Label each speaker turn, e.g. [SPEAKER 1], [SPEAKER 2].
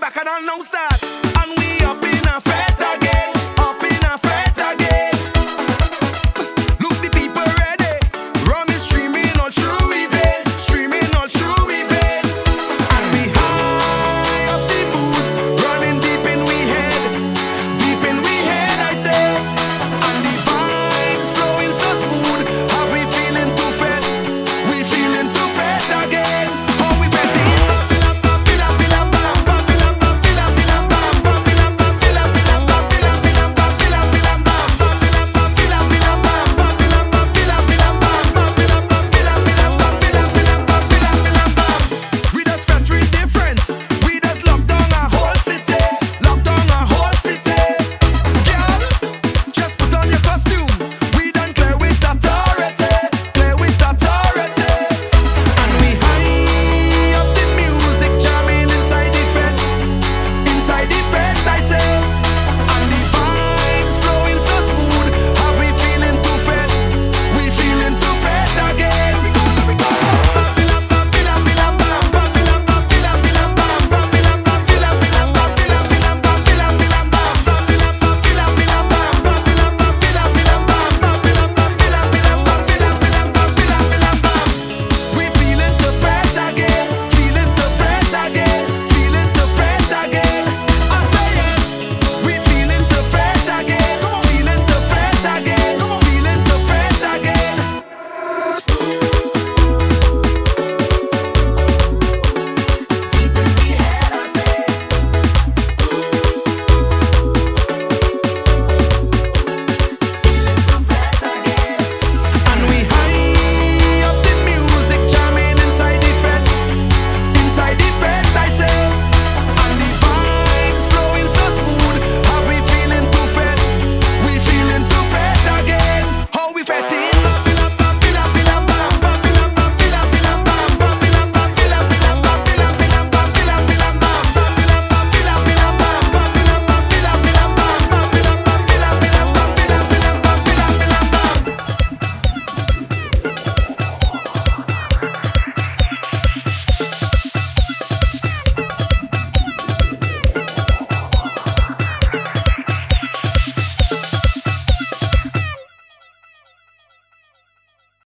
[SPEAKER 1] back and I announce that. And we up.